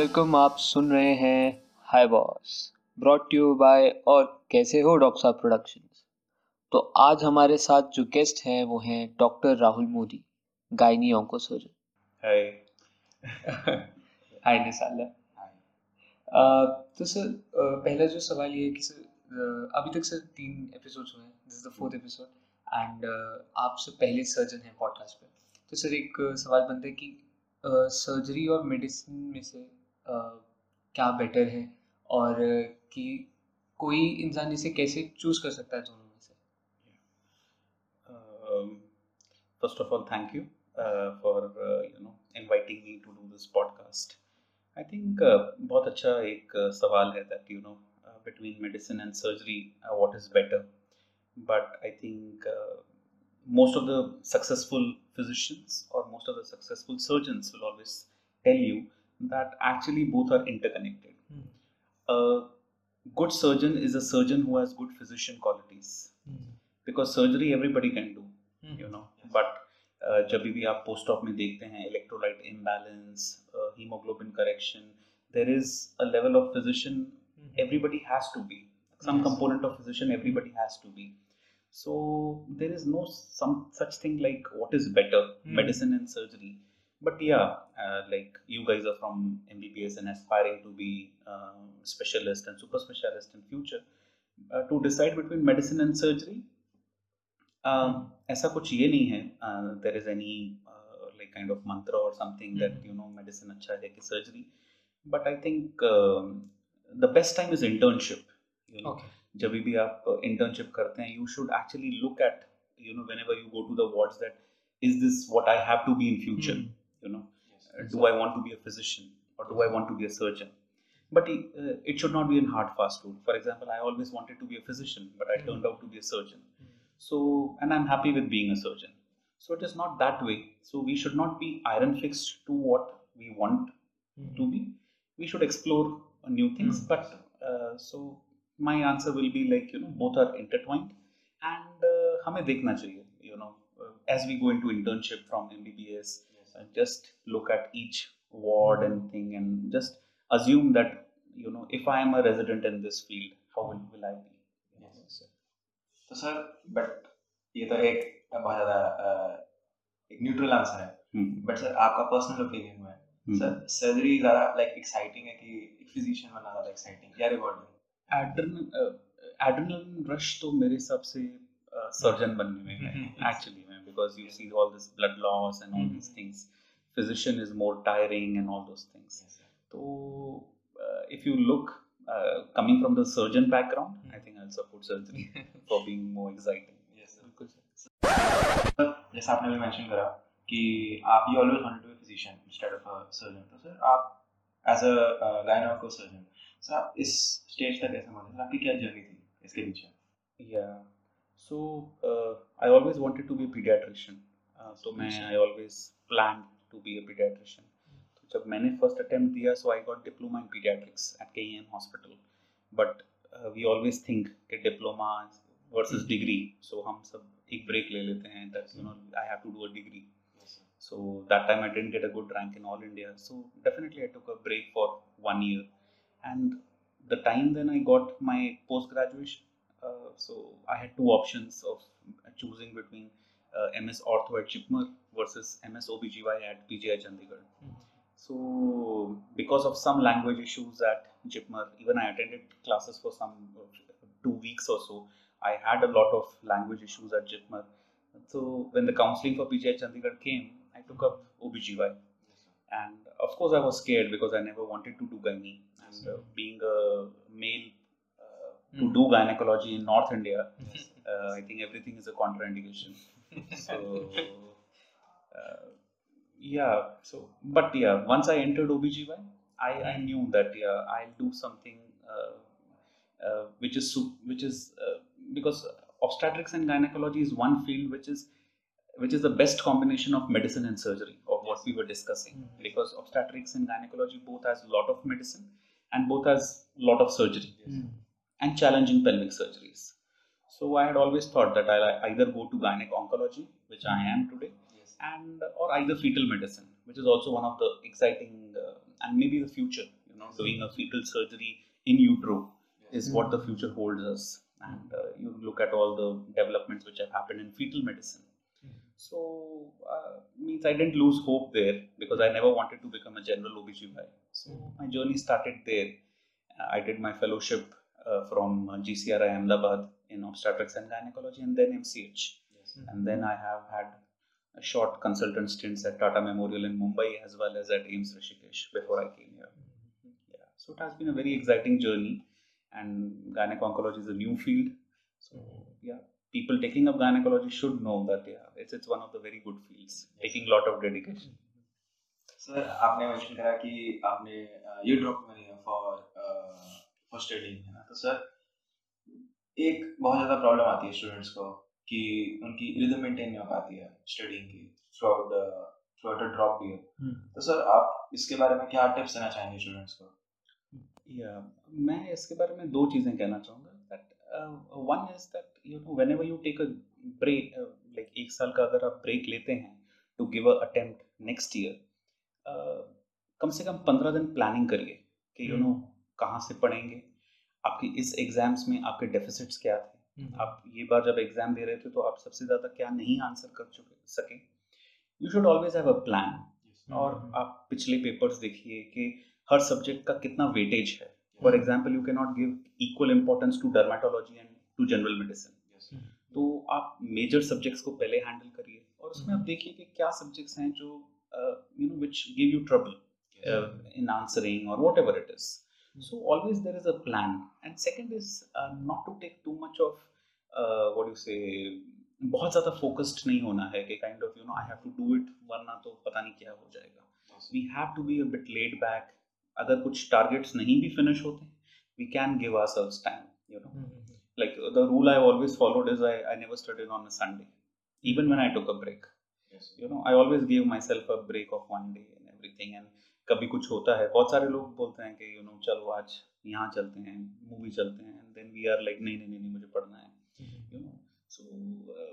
Welcome आप सुन रहे हैं hi boss brought you by और कैसे हो डॉक्टर साहब प्रोडक्शंस तो आज हमारे साथ जो गेस्ट हैं वो हैं doctor Rahul Modi gynae onco surgeon hi hi निसाला तो सर पहला जो सवाल ये है कि सर अभी तक सर तीन एपिसोड्स हुए हैं। This is the fourth episode and आप सब पहले सर्जन हैं पॉडकास्ट पे। तो सर एक सवाल बनता है कि सर्जरी और मेडिसिन में से क्या बेटर है? और कि कोई इंसान इसे कैसे चूज़ कर सकता है दोनों में से? First of all thank you for you know inviting me to do this podcast I think बहुत अच्छा एक सवाल है that you know between medicine and surgery what is better but I think most of the successful physicians और most of the successful surgeons tell you that actually both are interconnected. A good surgeon is a surgeon who has good physician qualities because surgery everybody can do you know but uh, जब भी आप post op में देखते हैं electrolyte imbalance haemoglobin correction there is a level of physician everybody has to be some Yes. component of physician everybody has to be so there is no some such thing like what is better Hmm. medicine and surgery but yeah uh, like you guys are from mbbs and aspiring to be um, specialist and super specialist in future. Uh, to decide between medicine and surgery um, ऐसा कुछ ये नहीं है there is any like kind of mantra और something that Mhm. You know medicine अच्छा है कि surgery but I think the best time is internship you know okay जब भी आप इंटर्नशिप करते हैं you should actually look at you know whenever you go to the wards that is this what I have to be in future you know uh, do i want to be a physician or do i want to be a surgeon but uh, it should not be in hard fast rule for example i always wanted to be a physician but i Mhm. turned out to be a surgeon so and i'm happy with being a surgeon so it is not that way so we should not be iron fixed to what we want to be we should explore uh, new things Mm. but uh, so my answer will be like you know both are intertwined and uh, हमें देखना चाहिए you know uh, as we go into internship from mbbs uh, just look at each ward and thing and just assume that you know if i am a resident in this field how will, will i be? तो sir but ये तो एक बहुत ज़्यादा एक neutral answer है। Hmm. But sir आपका personal opinion में Hmm. सर सर्जरी ज़्यादा लाइक एक्साइटिंग है कि फिजिशियन बनना ज़्यादा एक्साइटिंग या रिवॉर्डिंग एड्रेनल एड्रेनलिन रश तो मेरे हिसाब से सर्जन बनने में है एक्चुअली में because you see all this blood loss and all Mhm. This things physician is more tiring and all those things So, uh, if you look uh, coming from the surgeon background, I think I'll support surgery for being more exciting. Yes sir जैसा आपने भी mention करा कि आप you always wanted to be physician instead of a surgeon तो sir आप as a gynaeco surgeon sir आप इस स्टेज तक कैसे पहुँचे सर आपकी क्या जर्नी थी इसके पीछे? Yeah. So uh, I always wanted to be a pediatrician. Uh, so मैं I always planned to be a pediatrician. तो जब मैंने first attempt दिया, so I got diploma in pediatrics at KEM hospital. But uh, we always think कि diploma versus degree. So हम सब एक break ले लेते हैं that you know I have to do a degree. So that time I didn't get a good rank in all India. So definitely I took a break for one year. And the time then I got my post graduation. Uh, so I had two options of choosing between uh, MS Ortho at Chipmur versus MS OBGY at PGI Chandigarh. So because of some language issues at Chipmur, even I attended classes for some uh, two weeks or so. I had a lot of language issues at Chipmur. So when the counseling for PGI Chandigarh came, I took up OBGY. And of course, I was scared because I never wanted to do gynae. And uh, being a male uh, to Hmm. do gynecology in North India, uh, I think everything is a contraindication. So, uh, yeah. So, but yeah, once I entered OBGY, I, I knew that yeah, I'll do something uh, uh, which is which is uh, because obstetrics and gynecology is one field which is which is the best combination of medicine and surgery of what we were discussing Mhm. because obstetrics and gynecology both has a lot of medicine and both has a lot of surgery and challenging pelvic surgeries. So I had always thought that I'll either go to gynec oncology, which I am today, Yes. and or either fetal medicine, which is also one of the exciting uh, and maybe the future you know doing a fetal surgery in utero is what the future holds us. And uh, you look at all the developments which have happened in fetal medicine. So uh, means i didn't lose hope there because i never wanted to become a general obgyn so my journey started there. Uh, i did my fellowship uh, from uh, gcri ahmedabad in obstetrics and gynecology and then mch and then I have had a short consultant stints at Tata Memorial in Mumbai as well as at AIMS Rishikesh before I came here. Yeah, so it has been a very exciting journey, and gynecology is a new field. So yeah, people taking up gynecology should know that yeah, it's it's one of the very good fields, taking a lot of dedication. Sir आपने mention करा कि आपने you drop money for for study है ना तो sir एक बहुत ज़्यादा प्रॉब्लम आती है स्टूडेंट्स को कि उनकी रिदम मेंटेन नहीं हो पाती है स्टडिंग की throughout the throughout drop period तो सर आप इसके बारे में क्या टिप्स देना चाहेंगे स्टूडेंट्स को? Yeah, मैं इसके बारे में दो चीज़ें कहना चाहूँगा that one is that you know whenever you take a break like एक साल का अगर आप ब्रेक लेते हैं to give a attempt next year कम से कम पंद्रह दिन प्लानिंग करिए कि यू नो कहाँ से पढ़ेंगे आपकी इस एग्ज़ाम्स में आपके डेफिसिट्स क्या थे? आप ये बार जब एग्ज़ाम दे रहे थे तो आप सबसे ज़्यादा क्या नहीं आंसर कर चुके सके? You should always have a plan और आप पिछले पेपर्स देखिए कि हर सब्जेक्ट का कितना वेटेज है। For example you can not give equal importance to dermatology and to general medicine तो आप मेजर सब्जेक्ट्स को पहले हैंडल करिए और उसमें आप देखिए कि क्या सब्जेक्ट्स हैं जो you know which give you trouble in answering और whatever it is so always there is a plan and second is uh, not to take too much of uh, what do you say बहुत ज़्यादा focused नहीं होना है कि kind of you know I have to do it वरना तो पता नहीं क्या हो जाएगा we have to be a bit laid back अगर कुछ टारगेट्स नहीं भी फिनिश होते we can give our sales time you know like the rule I always followed is I, I never studied on a Sunday, even when I took a break. You know, I always gave myself a break of one day and everything. And कभी कुछ होता है। बहुत सारे लोग बोलते हैं कि यू नो चलो आज यहाँ चलते हैं मूवी चलते हैं and then we are like नहीं नहीं नहीं मुझे पढ़ना है। You know so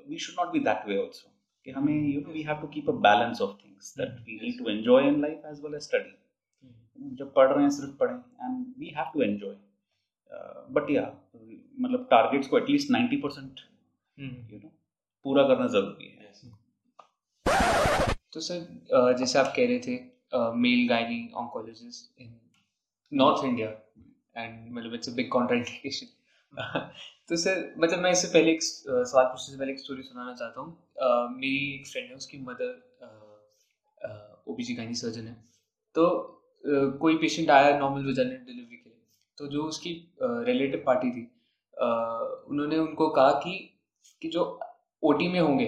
we should not be that way also कि हमें you know we have to keep a balance of things that we need to enjoy in life as well as study जब पढ़ रहे हैं सिर्फ़ पढ़ें and we have to enjoy but या मतलब टारगेट्स को at least ninety percent you know पूरा करना ज़रूरी है। तो सर जैसे आप कह रहे थे male gynae oncologist in north India and मतलब इट्स अ बिग कॉन्ट्राइंडिकेशन तो सर मतलब मैं इससे पहले एक सवाल पूछने से पहले एक स्टोरी सुनाना चाहता हूँ। मेरी एक फ्रेंड है, उसकी mother O B G gynae surgeon है। तो कोई पेशेंट आया नॉर्मल वेजाइनल डिलीवरी के लिए। तो जो उसकी रिलेटिव पार्टी थी उन्होंने उनको कहा कि कि जो ओटी में होंगे,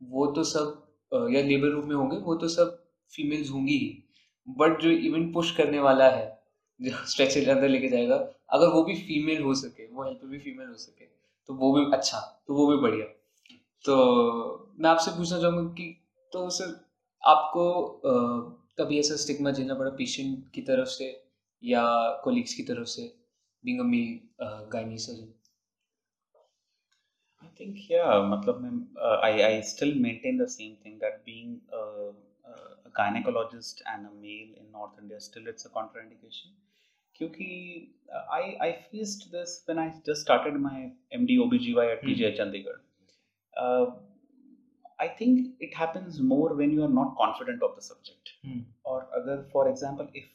वो तो सब या लेबर रूम में होंगे, वो तो सब फीमेल्स होंगी बट जो इवेंट पुश करने वाला है जो स्ट्रेचर अंदर लेके जाएगा अगर वो भी फीमेल हो सके वो हेल्पर भी फीमेल हो सके तो वो भी अच्छा तो वो भी बढ़िया। तो मैं आपसे पूछना चाहूँगा कि तो सर आपको आ, कभी ऐसा स्टिग्मा झेलना पड़ा पेशेंट की तरफ़ से या कोलिग्स की तरफ़ से being a male gynae surgeon I think yeah, मतलब मैं uh, I I still maintain the same thing that being a, a gynecologist and a male in North India still it's a contraindication. क्योंकि uh, I I faced this when I just started my MD OBGY at PGI Chandigarh. Uh, I think it happens more when you are not confident of the subject. और अगर for example if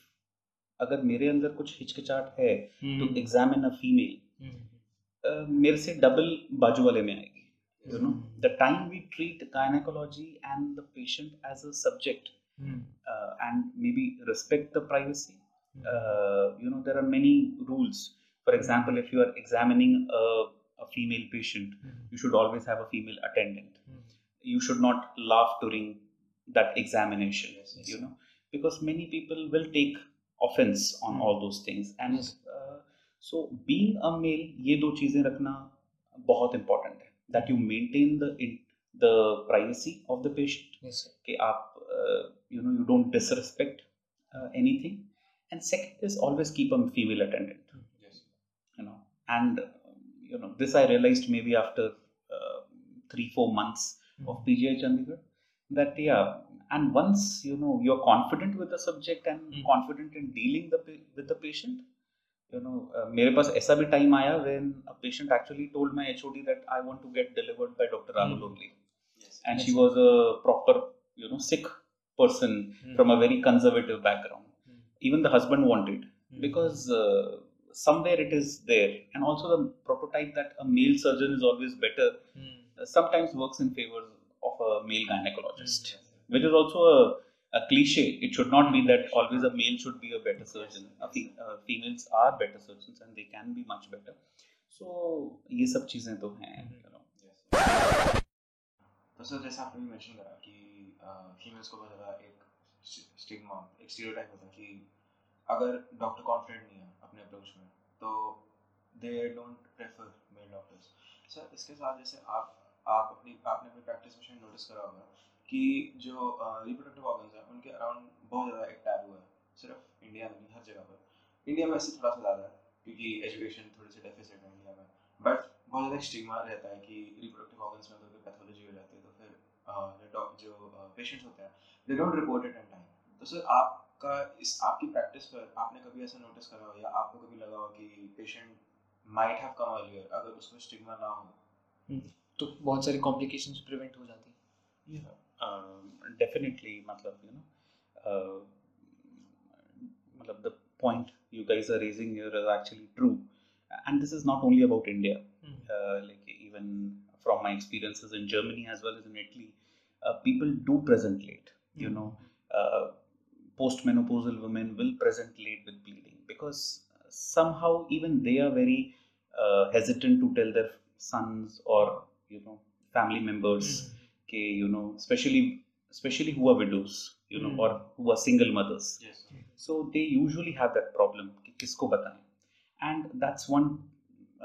अगर मेरे अंदर कुछ हिचकिचाहट है to examine a female uh, मेरे से डबल बाजू वाले में आएगी you know the time we treat gynaecology and the patient as a subject and maybe respect the privacy you know there are many rules for example if you are examining a, a female patient mm. you should always have a female attendant you should not laugh during that examination Yes, yes. you know because many people will take offense on Hmm. all those things and Yes. uh, so being a male ये दो चीज़ें रखना बहुत important है that you maintain the in, the privacy of the patient yes sir कि आप uh, you know you don't disrespect uh, anything and second is always keep a female attendant you know and um, you know this i realized maybe after uh, 3 4 months of pgi chandigarh that yeah and once you know you're confident with the subject and Hmm. confident in dealing the pa- with the patient you know uh, मेरे पास ऐसा भी time आया when a patient actually told my HOD that I want to get delivered by Dr. Rahul Hmm. only Yes. and Yes. she was a proper you know sick person Hmm. from a very conservative background Hmm. even the husband wanted Hmm. because uh, somewhere it is there and also the prototype that a male surgeon is always better Hmm. uh, sometimes works in favor of a male gynecologist Hmm. which is also a, a cliche it should not be that always a male should be a better surgeon a fe- uh, females are better surgeons and they can be much better so ये सब चीजें तो हैं you know Yes. तो sir जैसे आपने भी mention करा कि फीमेल्स को बहुत ज़्यादा एक स्टिग्मा एक स्टीरियोटाइप होता है कि अगर डॉक्टर कॉन्फिडेंट नहीं है अपने अप्रोच में तो they don't prefer male doctors sir इसके साथ जैसे आप आप अपनी, आपने अपनी प्रैक्टिस में शायद नोटिस करा होगा कि जो रिप्रोडक्टिव ऑर्गन्स हैं, उनके अराउंड बहुत ज़्यादा एक टैबू है, सिर्फ़ इंडिया में हर जगह पर। इंडिया में ऐसे थोड़ा सा ज़्यादा है, क्योंकि एजुकेशन थोड़ी सी डेफिसिट है इंडिया में बट बहुत ज़्यादा स्टिग्मा रहता है कि रिप्रोडक्टिव ऑर्गन्स में अगर कोई पैथोलॉजी हो जाती है। जो पेशेंट्स होते हैं they don't report it in time तो सर आपका इस आपकी प्रैक्टिस पर आपने कभी ऐसा नोटिस करा हो या आपको कभी लगा हो कि patient might have come earlier अगर उसको स्टिग्मा ना हो? तो बहुत सारी कॉम्प्लिकेशंस प्रिवेंट हो जाती है। Uh, मतलब you know uh, मतलब the point you guys are raising here is actually true. And this is not only about India. uh, like even from my experiences in Germany as well as in Italy uh, people do present late you know uh, postmenopausal women will present late with bleeding because somehow even they are very uh, hesitant to tell their sons or you know family members के you know especially especially who are widows you know Hmm. or who are single mothers yes so they usually have that problem कि किसको बताएं and that's one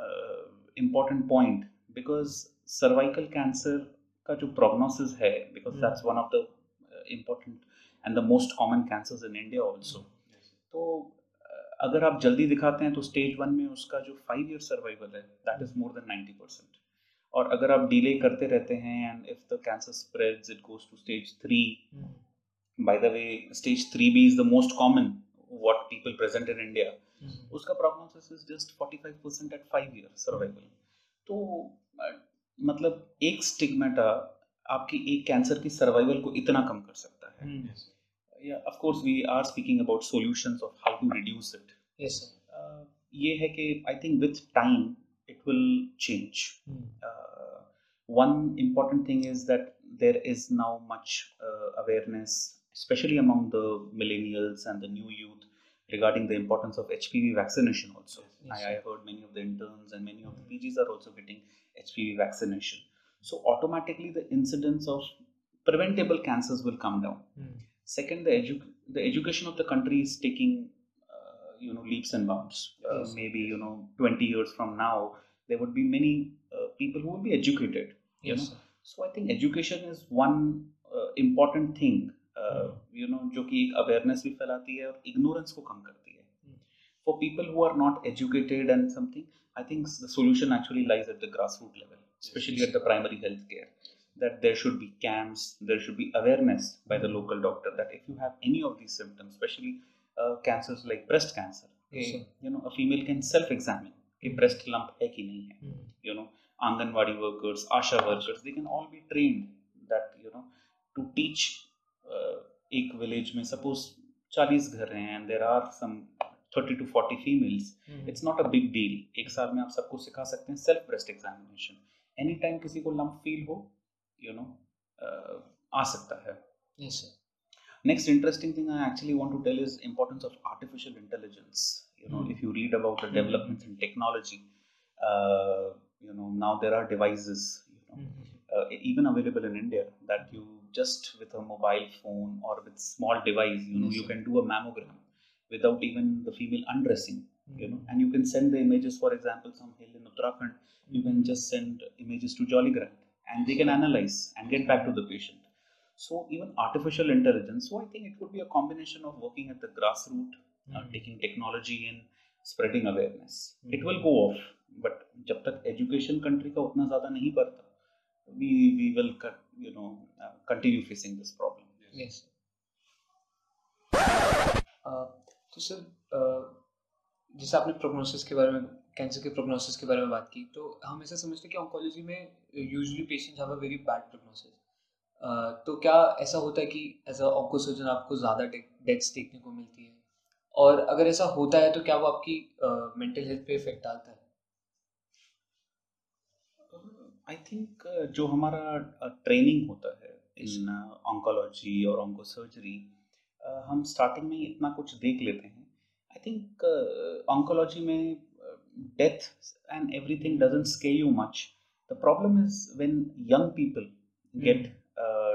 uh, important point because cervical cancer का जो prognosis है one of the uh, important and the most common cancers in India also. Yes तो uh, अगर आप जल्दी दिखाते हैं तो स्टेज वन में उसका जो फाइव ईयर सर्वाइवल है that is more than 90 percent और अगर आप डिले करते रहते हैं and if the cancer spreads it goes to stage three by the way stage three B is the most common what people present in India उसका prognosis is just 45 percent at five year survival तो uh, मतलब एक stigmata आपकी एक cancer की survival को इतना कम कर सकता है। Of course we are speaking about solutions of how to reduce it ये है कि I think with time it will change one important thing is that there is now much awareness specially among the millennials and the new youth regarding the importance of HPV vaccination also. Yes, I, I, heard many of the interns and many of the PGs are also getting HPV vaccination. So automatically the incidence of preventable cancers will come down. Mm. Second, the, edu- the education of the country is taking uh, you know leaps and bounds. Uh, yes. Maybe you know 20 years from now there would be many uh, people who will be educated. Yes. Know? So I think education is one uh, important thing you know जो कि awareness भी फैलाती है और ignorance को कम करती है। For people who are not educated and something I think the solution actually lies at the grass root level specially at the primary health care that there should be camps there should be awareness by the local doctor that if you have any of these symptoms specially cancer like breast cancer you know a female can self examine कि hmm. Breast lump है कि नहीं है hmm. You know Anganwadi workers ASHA workers they can all be train that you know to teach एक village में suppose 40 घर हैं and there are some 30 to 40 females, it's not a big deal. एक साल में आप सबको सिखा सकते हैं self breast examination. एनी टाइम किसी को lump feel हो you you know know uh, आ सकता है next interesting thing i actually want to tell is importance of artificial intelligence you know mm-hmm. if you read about the Hmm. developments in technology uh, you know now there are devices you know mm-hmm. uh, even available in india that you just with a mobile phone or with small device you know Yes, you sir. can do a mammogram without even the female undressing you know and you can send the images for example some hill in uttarakhand you can just send images to jollygrant and they can analyze and get back to the patient so even artificial intelligence so i think it would be a combination of working at the grassroots uh, taking technology in spreading awareness it will go off but जब तक education country का उतना ज़्यादा नहीं बढ़ता we we will you know uh, continue facing this problem. Yes. Uh, तो sir uh, जैसे आपने प्रोग्नोसिस के बारे में कैंसर के प्रोग्नोसिस के बारे में बात की तो हम ऐसा समझते हैं कि ऑन्कोलॉजी में usually patients have a very bad prognosis तो क्या ऐसा होता है कि एज अ ऑन्कोसर्जन आपको ज़्यादा डेथ्स देखने को मिलती है? और अगर ऐसा होता है तो क्या वो आपकी मेंटल हेल्थ पे इफ़ेक्ट डालता है? आई थिंक जो हमारा ट्रेनिंग होता है इन ऑन्कोलॉजी और ऑन्कोसर्जरी हम स्टार्टिंग में इतना कुछ देख लेते हैं। आई थिंक ऑन्कोलॉजी में death and everything doesn't scare you much the problem is when young people get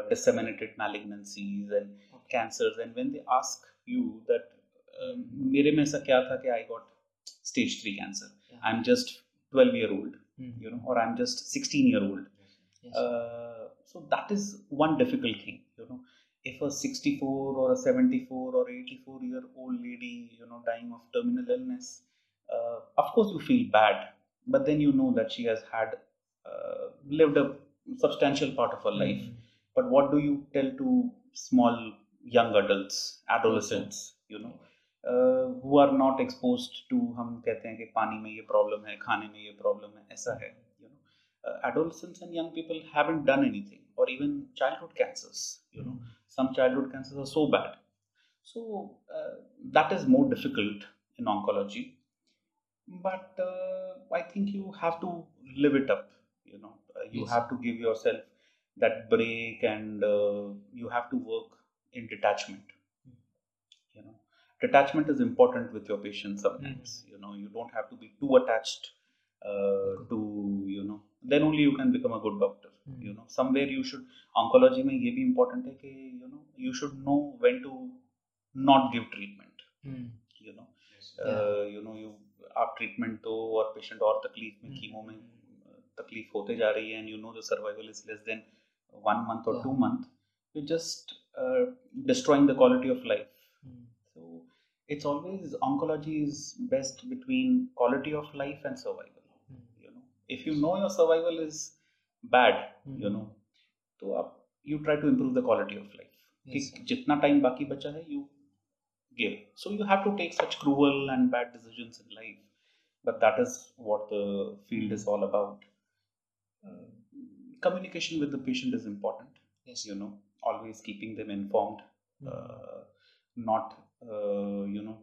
disseminated malignancies and Okay. cancers and when they ask you that um, मेरे में ऐसा क्या था कि I got stage 3 cancer. Yeah. I'm just 12 year old. Hmm. you know or I'm just 16 year old Yes. uh, so that is one difficult thing you know if a 64 or a 74 or 84 year old lady you know dying of terminal illness uh, of course you feel bad but then you know that she has had uh, lived a substantial part of her life Hmm. but what do you tell to small young adults adolescents you know who are not expose to हम कहते हैं कि पानी में ये problem है खाने में ये प्रॉब्लम है ऐसा है you and young people haven't done anything और even childhood cancers you know some childhood cancer are so bad so that is more difficult in oncology but I think you have to live it up you know you have to give yourself that break and you have to work in detachment detachment is important with your patients sometimes you know you don't have to be too attached uh, to you know then only you can become a good doctor Hmm. you know somewhere you should oncology में ये भी important है कि you know you should know when to not give treatment Hmm. you know Yes. uh, you know you आप treatment दो और patient और तकलीफ में Hmm. कीमो में uh, तकलीफ होते जा रही है and you know the survival is less than one month और Yeah. Two month you just destroying the quality of life Hmm. so it's always oncology is best between quality of life and survival Hmm. you know if you know your survival is bad you Hmm. know तो आप you try to improve the quality of life कि Yes, sir. जितना time बाकी बचा है you give so you have to take such cruel and bad decisions in life but that is what the field is all about uh, communication with the patient is important Yes. you know always keeping them informed Hmm. uh, not uh, you know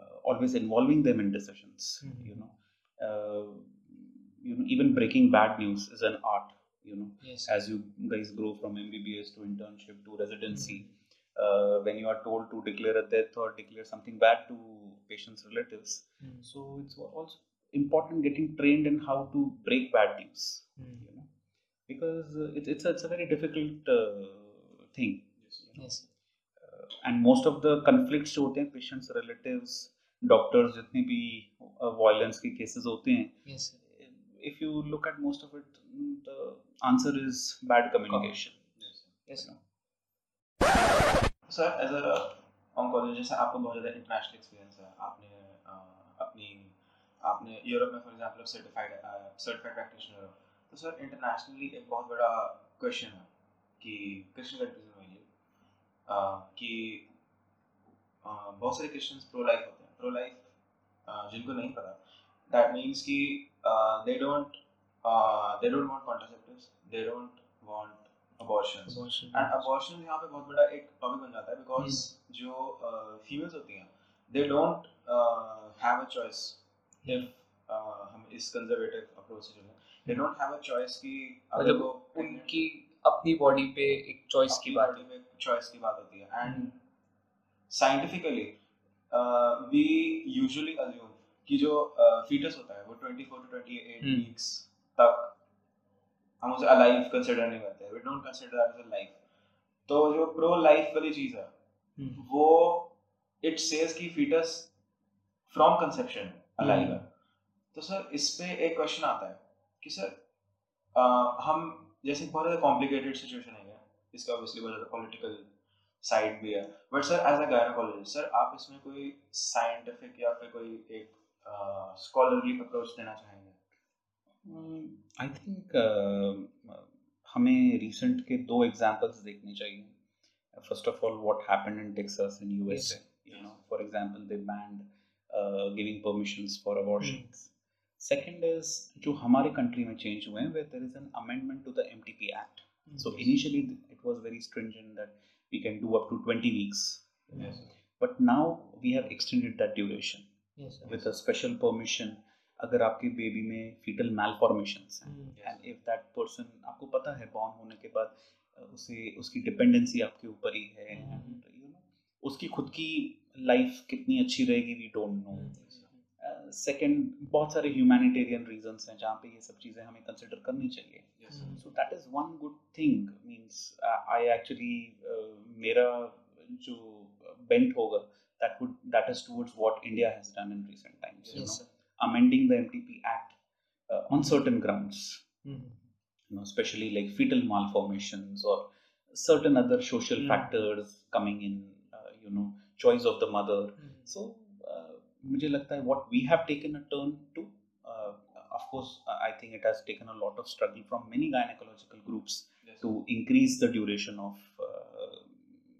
uh, always involving them in decisions Mhm. you know uh, you know even breaking bad news is an art you know Yes. as you guys grow from mbbs to internship to residency uh, when you are told to declare a death or declare something bad to patients relatives Hmm. so it's also important getting trained in how to break bad news Hmm. you know because it, it's, a, it's a very difficult uh, thing Yes. And most of the conflicts जो होते हैं patients relatives doctors जितने भी violence के cases होते हैं Yes. if you look at most of it the answer is bad communication Yes. Yes. Sir as a oncologist आपको बहुत ज़्यादा इंटरनेशनल एक्सपीरियंस है आपने अपनी आपने यूरोप में for example certified certified practitioner हो तो सर इंटरनेशनली एक बहुत बड़ा क्वेश्चन है कि क्रिश्चियन कंट्रीज़ में ये कि बहुत सारे क्रिश्चियंस प्रो लाइफ होते हैं। प्रो लाइफ जिनको नहीं पता। दैट मीन्स कि they don't they don't want contraceptives they don't want abortions and abortion यहाँ पे बहुत बड़ा एक टॉपिक बन जाता है बिकॉज़ जो फीमेल्स होती हैं they don't have a choice if हम इस कंजर्वेटिव अप्रोच से चलें। They don't have a choice कि अगर मतलब वो उनकी अपनी बॉडी पे एक चॉइस की बात में चॉइस की बात होती है end. Scientifically we usually assume कि जो फीटस uh, होता है वो 24 टू 28 हम्म. वीक्स तक हम उसे अलाइव कंसीडर नहीं करते we don't consider that as a life तो जो प्रो लाइफ वाली चीज़ है हम्म. वो इट सेज कि फीटस फ्रॉम कंसेप्शन अलाइव है तो सर इस पे एक क्वेश्चन आता है कि सर हम जैसे बहुत ज़्यादा कॉम्प्लिकेटेड सिचुएशन है इसका ऑब्वियसली बहुत ज़्यादा पॉलिटिकल साइड भी है। But sir as a gynaecologist sir आप इसमें कोई साइंटिफिक या फिर कोई एक स्कॉलरली अप्रोच देना चाहेंगे? आई थिंक हमें रिसेंट के दो एग्जांपल्स देखने चाहिए। First of all what happened in Texas in USA you know for example they banned giving permissions for abortions second is जो हमारे कंट्री में चेंज हुए हैं where there is an amendment to the MTP act so initially it was very stringent that we can do up to 20 weeks Yes. but now we have extended that duration yes sir. with a special permission अगर आपके baby में fetal malformations हैं Mm. And if that person आपको पता है born होने के बाद उसे उसकी डिपेंडेंसी आपके ऊपर ही है हम्म। एंड यू नो उसकी खुद की लाइफ कितनी अच्छी रहेगी वी डोंट नो सेकंड बहुत सारे ह्यूमैनिटेरियन रीजंस हैं जहाँ पे ये सब चीज़ें हमें कंसिडर करनी चाहिए Yes. Mm. so that is one good thing means uh, i actually uh, मेरा जो bent होगा that would that is towards what india has done in recent times you yes know sir. amending the mtp act uh, on certain grounds Mm. you know especially like fetal malformations or certain other social Mm. factors coming in uh, you know choice of the mother Mm. so uh, मुझे लगता है what we have taken a turn to uh, of course I think it has taken a lot of struggle from many gynecological groups Yes. to increase the duration of uh,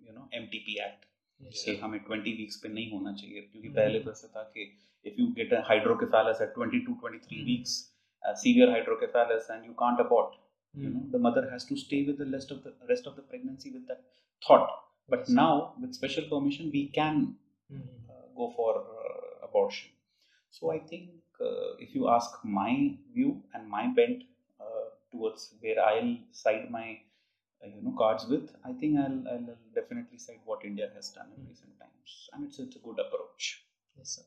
you know MTP Act yes कि sir. हमें 20 weeks पे नहीं होना चाहिए क्योंकि हम्म। पहले तो ऐसा था कि if you get a hydrocephalus at 22 23 hmm. weeks uh, severe hydrocephalus and you can't abort you know Mm. the mother has to stay with the rest of the rest of the pregnancy with that thought but Yes. now with special permission Mm. uh, uh, abortion. So I think uh, if you ask my view and my bent uh, towards where I'll side my uh, you know cards with, I think I'll, I'll definitely side what India has done in Hmm. recent times, and it's it's a good approach. Yes, sir.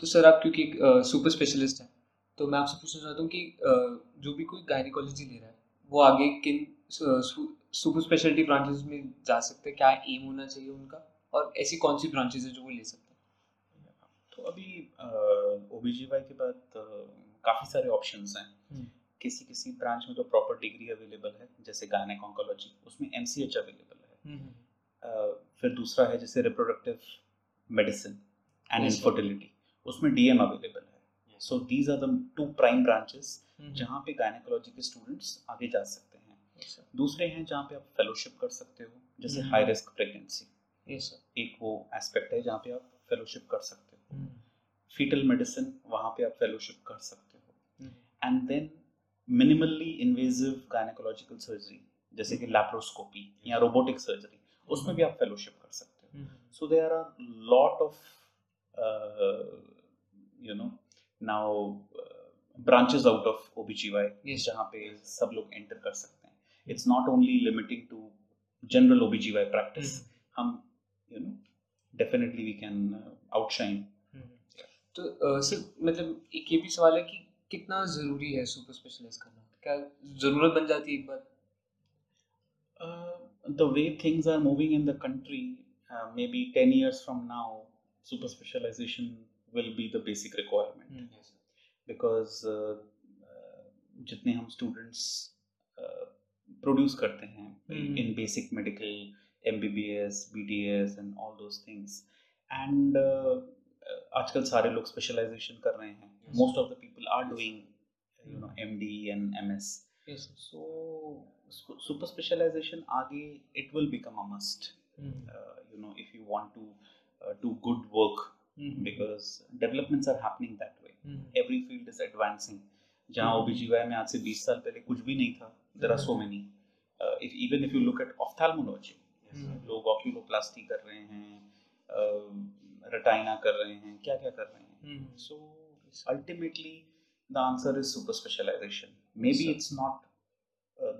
तो sir आप क्योंकि super specialist हैं तो मैं आपसे पूछना चाहता हूँ कि जो भी कोई गायनिकोलॉजी ले रहा है वो आगे किन सुपर स्पेशलिटी ब्रांचेस में जा सकते हैं क्या एम होना चाहिए उनका और ऐसी कौन सी ब्रांचेस है जो वो ले सकते हैं तो अभी ओबीजीवाई के बाद काफ़ी सारे ऑप्शंस हैं हम्म। किसी किसी ब्रांच में तो प्रॉपर डिग्री अवेलेबल है जैसे गायनेक ऑन्कोलॉजी उसमें एमसीएच अवेलेबल है Uh, फिर दूसरा है जैसे रिप्रोडक्टिव मेडिसिन एंड. इनफर्टिलिटी उसमें डीएम अवेलेबल है so these are the two prime branches hmm. जहाँ पे गायनेकोलॉजी के स्टूडेंट्स आगे जा सकते हैं Yes, दूसरे हैं जहाँ पे आप फेलोशिप कर सकते हो जैसे हम्म। High risk pregnancy. एक वो एस्पेक्ट है जहाँ पे आप फेलोशिप कर सकते हो हम्म। फीटल मेडिसिन वहाँ पे आप फेलोशिप कर सकते हो। And then minimally invasive gynaecological surgery जैसे कि हम्म। लैप्रोस्कोपी या रोबोटिक सर्जरी उसमें भी आप फेलोशिप कर सकते हो। So they are lot of you know now branches out of O B पे सब लोग एंटर कर सकते हैं। It's not only limiting to general O practice hmm you know definitely we can outshine तो सर मतलब एक ये भी सवाल है कि कितना ज़रूरी है सुपर स्पेशलाइज करना क्या ज़रूरत बन जाती है एक बार uh, the way things are moving in the country uh, maybe 10 years from now super specialization will be the basic requirement hmm. Yes. Because जितने हम स्टूडेंट्स प्रोड्यूस करते हैं। इन basic medical M B B S B D S and all those things and आजकल सारे लोग specialisation कर रहे हैं। Most of the people are doing you know MD and MS so super specialisation आगे it will become a must you know if you want to do good work because developments are happening that way every field is advancing जहाँ hmm. ओ में आज से बीस साल पहले कुछ भी नहीं था there are so many if even if you look at ophthalmology लोग ऑक्यूलोप्लास्टी कर रहे हैं रटाइना कर रहे हैं क्या क्या कर रहे हैं। So ultimately the answer is super specialisation maybe it's not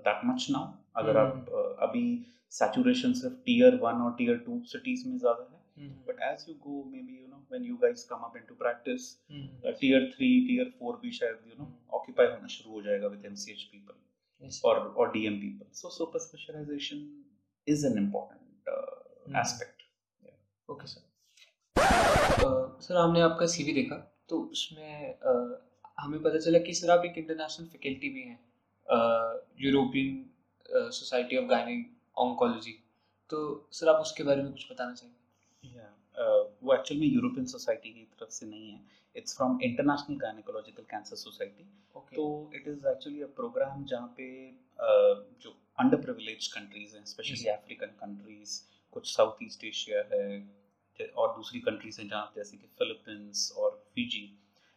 that much now अगर आप अभी सैचुरेशन सिर्फ़ टीयर वन और टीयर टू सिटीज़ में ज़्यादा है but as you go maybe you know when you guys come up to practice tier three tier four भी शायद यू नो ऑक्यूपाई होना शुरू हो जाएगा with M C H people और और D people so super specialisation is an important aspect okay sir sir हमने आपका सीवी देखा तो उसमें हमें पता चला कि सर आप एक इंटरनेशनल फैकल्टी भी हैं European society of gynaec oncology तो सर आप उसके बारे में कुछ बताना चाहेंगे? Yeah वो एक्चुअल में यूरोपियन सोसाइटी की तरफ़ से नहीं है it's from international gynaecological cancer society तो it is actually a programme जहाँ पे uh, जो अंडर प्रिविलेज कंट्रीज़ हैं स्पेशली अफ्रीकन कंट्रीज़ कुछ साउथ ईस्ट एशिया है और दूसरी कंट्रीज़ हैं जहाँ जैसे कि फिलीपींस और फिजी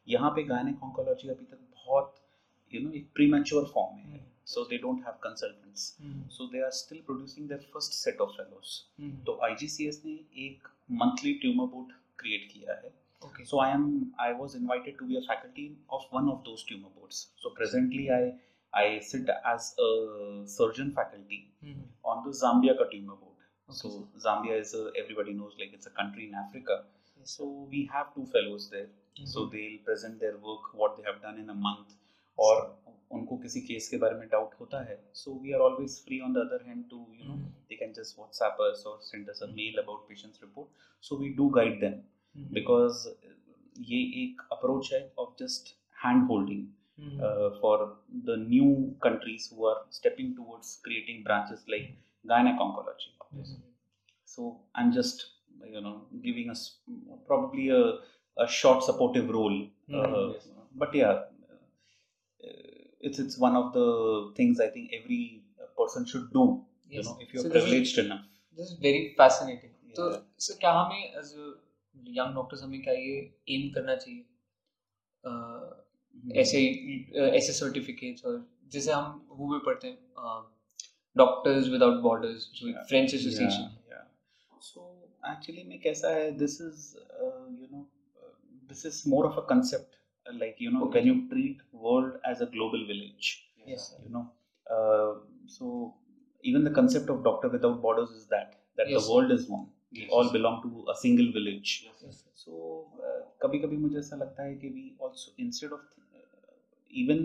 यहाँ पे गायनिक ऑन्कोलॉजी अभी तक बहुत यू नो एक प्रीमेच्योर फॉर्म में है। So they don't have consultants so they are still producing their first set of fellows तो आईजीसीएस ने एक मंथली ट्यूमर बोर्ड क्रिएट किया है। Okay So I am I was invited to be a faculty of one of those tumor boards. So presently I I sit as a surgeon faculty on the Zambia ka tumor board. So Zambia is a, everybody knows like it's a country in Africa. So we have two fellows there. Mm-hmm. So they'll present their work what they have done in a month और उनको किसी case के बारे में doubt होता है so we are always free on the other hand to you know they can just WhatsApp us or send us a mail about patient's report. So we do guide them because ये एक approach है of just hand holding uh, for the new countries who are stepping towards creating branches gynec oncology. So I'm just you know giving us probably a, a short supportive role. mm-hmm. Uh, Yes. But yeah, uh, it's it's one of the things I think every person should do. Yes. You know, if you're so privileged is, enough. Is very fascinating तो Yeah. Sir क्या हमें as young doctors हमें क्या ये M करना चाहिए अह, ऐसे ऐसे सर्टिफिकेट्स और जैसे हम वो भी पढ़ते हैं doctors without borders French association so actually मैं कैसा है this is you know this is more of a concept like you know can you treat world as a global village you know so even the concept of doctor without borders is that that the world is one we all belong to a single village so कभी कभी मुझे ऐसा लगता है कि we also instead of even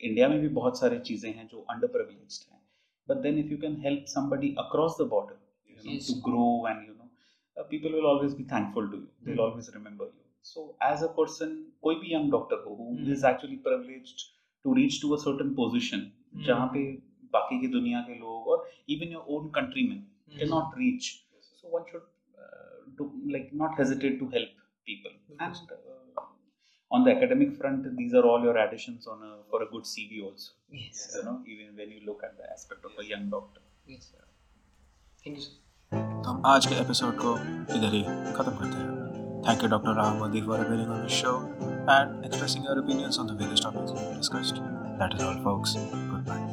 India में भी बहुत सारे चीज़ें हैं जो अंडर प्रविलेज्ड हैं। but then if you can help somebody across the border you know, Yes. to grow and you know uh, people will always be thankful to you they'll Mhm. always remember you so as a person कोई भी young doctor हो who Mhm. is actually privileged to reach to a certain position जहाँ पे बाकी की दुनिया के लोग और even your own countrymen Mhm. cannot reach so one should uh, do like not hesitate to help people Of and uh, on the academic front these are all your additions on a for a good cv also Yes, you know even when you look at the aspect of a young doctor yes, sir. Thank you, sir. तो हम आज के episode को इधर ही ख़त्म करते हैं thank you doctor Ram Modi for appearing on the show and expressing your opinions on the various topics we discussed. That is all, folks. Goodbye.